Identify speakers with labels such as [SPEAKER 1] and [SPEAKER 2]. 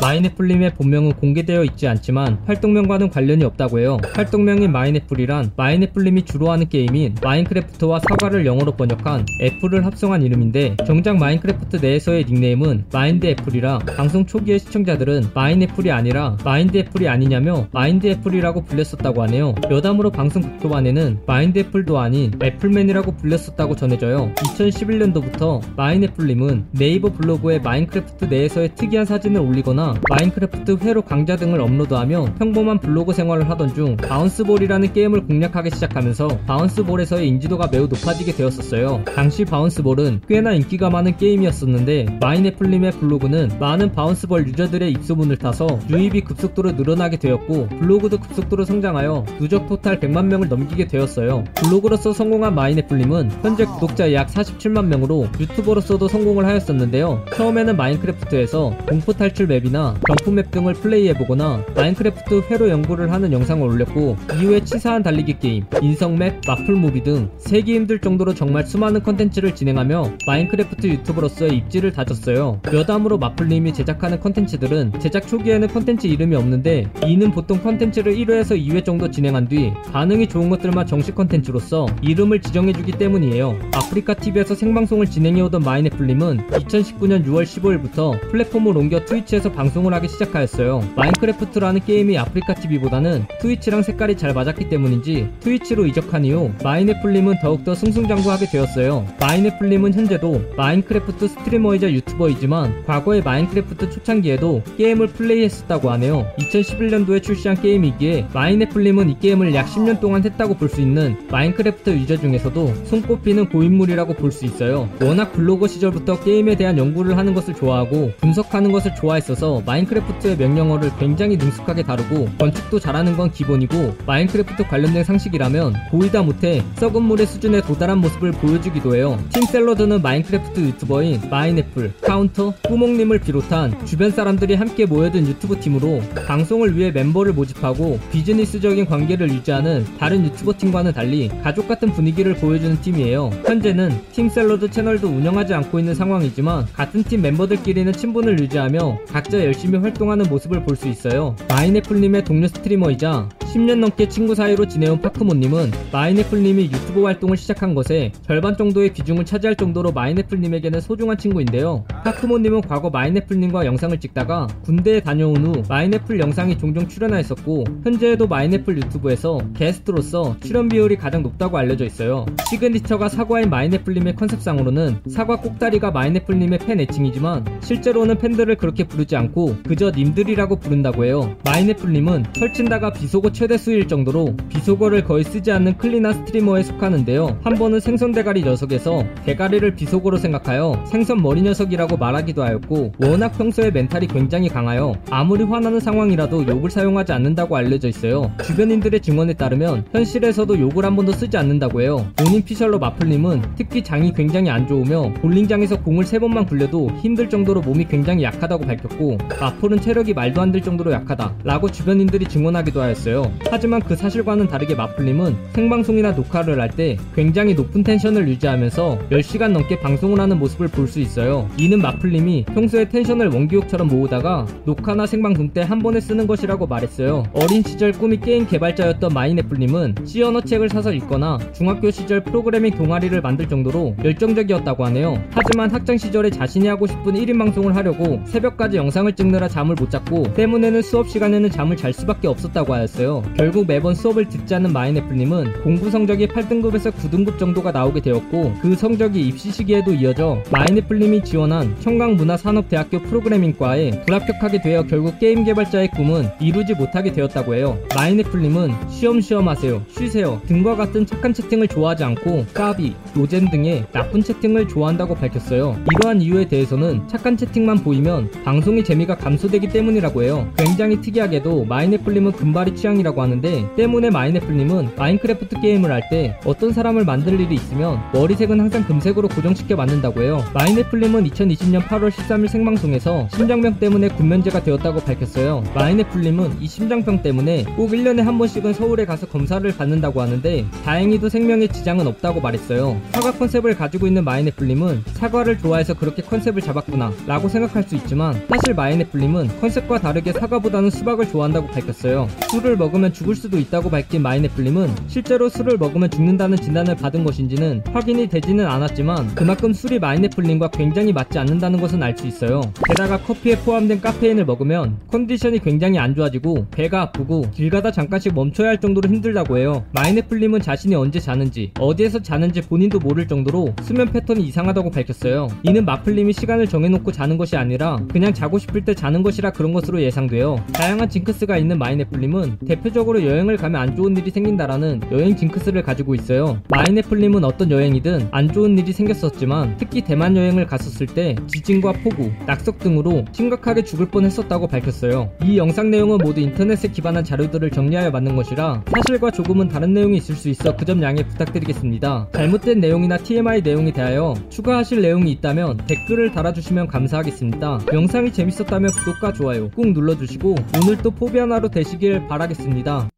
[SPEAKER 1] 마인애플님의 본명은 공개되어 있지 않지만 활동명과는 관련이 없다고 해요. 활동명인 마인애플이란 마인애플님이 주로 하는 게임인 마인크래프트와 사과를 영어로 번역한 apple을 합성한 이름인데 정작 마인크래프트 내에서의 닉네임은 마인드 애플이라 방송 초기의 시청자들은 마인 애플이 아니라 마인드 애플이 아니냐며 마인드 애플이라고 불렸었다고 하네요. 여담으로 방송 극초반에는 마인드 애플도 아닌 애플맨이라고 불렸었다고 전해져요. 2011년도부터 마인 애플님은 네이버 블로그에 마인크래프트 내에서의 특이한 사진을 올리거나 마인크래프트 회로 강좌 등을 업로드하며 평범한 블로그 생활을 하던 중 바운스볼이라는 게임을 공략하기 시작하면서 바운스볼에서의 인지도가 매우 높아지게 되었었어요. 당시 바운스볼은 꽤나 인기가 많은 게임이었었는데 마인애플님의 블로그는 많은 바운스볼 유저들의 입소문을 타서 유입이 급속도로 늘어나게 되었고 블로그도 급속도로 성장하여 누적 토탈 100만 명을 넘기게 되었어요. 블로그로서 성공한 마인애플님은 현재 구독자 약 47만 명으로 유튜버로서도 성공을 하였었는데요. 처음에는 마인크래프트에서 공포 탈출 map이나 jump map 등을 플레이해보거나 마인크래프트 회로 연구를 하는 영상을 올렸고 이후에 치사한 달리기 게임, 인성 map, 마플 무비 등 세기 힘들 정도로 정말 수많은 컨텐츠를 진행하며 마인크래프트 유튜버로서의 입지를 다졌어요. 여담으로 마플님이 제작하는 컨텐츠들은 제작 초기에는 컨텐츠 이름이 없는데 이는 보통 컨텐츠를 1회에서 2회 정도 진행한 뒤 반응이 좋은 것들만 정식 컨텐츠로서 이름을 지정해주기 때문이에요. 아프리카 TV에서 생방송을 진행해오던 마인애플님은 2019년 6월 15일부터 플랫폼을 옮겨 트위치에서 방송 을 하기 시작하였어요. 마인크래프트라는 게임이 아프리카 TV보다는 트위치랑 색깔이 잘 맞았기 때문인지 트위치로 이적한 이후 마인애플님은 더욱더 승승장구하게 되었어요. 마인애플님은 현재도 마인크래프트 streamer이자 유튜버이지만 과거의 마인크래프트 초창기에도 게임을 플레이했었다고 하네요. 2011년도에 출시한 게임이기에 마인애플님은 이 게임을 약 10년 동안 했다고 볼 수 있는 마인크래프트 유저 중에서도 손꼽히는 고인물이라고 볼 수 있어요. 워낙 블로거 시절부터 게임에 대한 연구를 하는 것을 좋아하고 분석하는 것을 좋아했어서 마인크래프트의 명령어를 굉장히 능숙하게 다루고 건축도 잘하는 건 기본이고 마인크래프트 관련된 상식이라면 고이다 못해 썩은 물의 수준에 도달한 모습을 보여주기도 해요. 팀 샐러드는 마인크래프트 유튜버인 마인애플, 카운터, 꾸몽님을 비롯한 주변 사람들이 함께 모여 만든 유튜브 팀으로 방송을 위해 멤버를 모집하고 비즈니스적인 관계를 유지하는 다른 유튜버 팀과는 달리 가족 같은 분위기를 보여주는 팀이에요. 현재는 팀 샐러드 채널도 운영하지 않고 있는 상황이지만 같은 팀 멤버들끼리는 친분을 유지하며 각자 열심히 활동하는 모습을 볼 수 있어요. 마인애플님의 동료 streamer이자 10년 넘게 친구 사이로 지내온 파크모님은 마인애플님이 유튜브 활동을 시작한 것에 절반 정도의 비중을 차지할 정도로 마인애플님에게는 소중한 친구인데요. 파크모님은 과거 마인애플님과 영상을 찍다가 군대에 다녀온 후 마인애플 영상이 종종 출연하였었고 현재에도 마인애플 유튜브에서 게스트로서 출연 비율이 가장 높다고 알려져 있어요. 시그니처가 사과인 마인애플님의 컨셉상으로는 사과 꼭다리가 마인애플님의 팬 애칭이지만 실제로는 팬들을 그렇게 부르지 않고 그저 님들이라고 부른다고 해요. 마인애플님은 설친다가 비속어 최대 수일 정도로 비속어를 거의 쓰지 않는 clean한 스트리머에 속하는데요. 한 번은 생선 대가리 녀석에서 대가리를 비속어로 생각하여 생선 머리 녀석이라고 말하기도 하였고 워낙 평소에 멘탈이 굉장히 강하여 아무리 화나는 상황이라도 욕을 사용하지 않는다고 알려져 있어요. 주변인들의 증언에 따르면 현실에서도 욕을 한 번도 쓰지 않는다고 해요. 본인 피셜로 마플님은 특히 장이 굉장히 안 좋으며 볼링장에서 공을 세 번만 굴려도 힘들 정도로 몸이 굉장히 약하다고 밝혔고 마플은 체력이 말도 안 될 정도로 약하다 라고 주변인들이 증언하기도 하였어요. 하지만 그 사실과는 다르게 마플님은 생방송이나 녹화를 할 때 굉장히 높은 텐션을 유지하면서 10시간 넘게 방송을 하는 모습을 볼 수 있어요. 이는 마플님이 평소에 텐션을 원기옥처럼 모으다가 녹화나 생방송 때 한 번에 쓰는 것이라고 말했어요. 어린 시절 꿈이 게임 개발자였던 마인애플님은 언어 책을 사서 읽거나 중학교 시절 프로그래밍 동아리를 만들 정도로 열정적이었다고 하네요. 하지만 학창 시절에 자신이 하고 싶은 1인 방송을 하려고 새벽까지 영상을 찍느라 잠을 못 잤고 때문에는 수업 시간에는 잠을 잘 수밖에 없었다고 하였어요. 결국 매번 수업을 듣지 않는 마인애플님은 공부 성적이 8등급에서 9등급 정도가 나오게 되었고 그 성적이 입시 시기에도 이어져 마인애플님이 지원한 청강문화산업대학교 프로그래밍과에 불합격하게 되어 결국 게임 개발자의 꿈은 이루지 못하게 되었다고 해요. 마인애플님은 쉬엄쉬엄 하세요, 쉬세요 등과 같은 착한 채팅을 좋아하지 않고 까비, 노잼 등의 나쁜 채팅을 좋아한다고 밝혔어요. 이러한 이유에 대해서는 착한 채팅만 보이면 방송의 재미 가 감소되기 때문이라고 해요. 굉장히 특이하게도 마인애플님은 금발이 취향이라고 하는데 때문에 마인애플님은 마인크래프트 게임을 할 때 어떤 사람을 만들 일이 있으면 머리색은 항상 금색으로 고정시켜 만든다고 해요. 마인애플님은 2020년 8월 13일 생방송에서 심장병 때문에 군면제가 되었다고 밝혔어요. 마인애플님은 이 심장병 때문에 꼭 1년에 한 번씩은 서울에 가서 검사를 받는다고 하는데 다행히도 생명에 지장은 없다고 말했어요. 사과 컨셉을 가지고 있는 마인애플님은 사과를 좋아해서 그렇게 컨셉을 잡았구나 라고 생각할 수 있지만 사실 마인애플님은 컨셉과 다르게 사과보다는 수박을 좋아한다고 밝혔어요. 술을 먹으면 죽을 수도 있다고 밝힌 마인애플님은 실제로 술을 먹으면 죽는다는 진단을 받은 것인지는 확인이 되지는 않았지만 그만큼 술이 마인애플님과 굉장히 맞지 않는다는 것은 알 수 있어요. 게다가 커피에 포함된 카페인을 먹으면 컨디션이 굉장히 안 좋아지고 배가 아프고 길 가다 잠깐씩 멈춰야 할 정도로 힘들다고 해요. 마이네플님은 자신이 언제 자는지 어디에서 자는지 본인도 모를 정도로 수면 패턴이 이상하다고 밝혔어요. 이는 마플님이 시간을 정해놓고 자는 것이 아니라 그냥 자고 싶을 때 자는 것이라 그런 것으로 예상돼요. 다양한 징크스가 있는 마이네플님은 대표적으로 여행을 가면 안 좋은 일이 생긴다라는 여행 징크스를 가지고 있어요. 마이네플님은 어떤 여행이든 안 좋은 일이 생겼었지만 특히 대만 여행을 갔었을 때 지진과 폭우, 낙석 등으로 심각하게 죽을 뻔했었다고 밝혔어요. 이 영상 내용은 모두 인터넷에 기반한 자료들을 정리하여 만든 것이라 사실과 조금은 다른 내용이 있을 수 있어 그 점 양해 부탁드리겠습니다. 잘못된 내용이나 TMI 내용에 대하여 추가하실 내용이 있다면 댓글을 달아주시면 감사하겠습니다. 영상이 재밌었 다면 구독과 좋아요 꾹 눌러주시고 오늘도 포비아나로 되시길 바라겠습니다.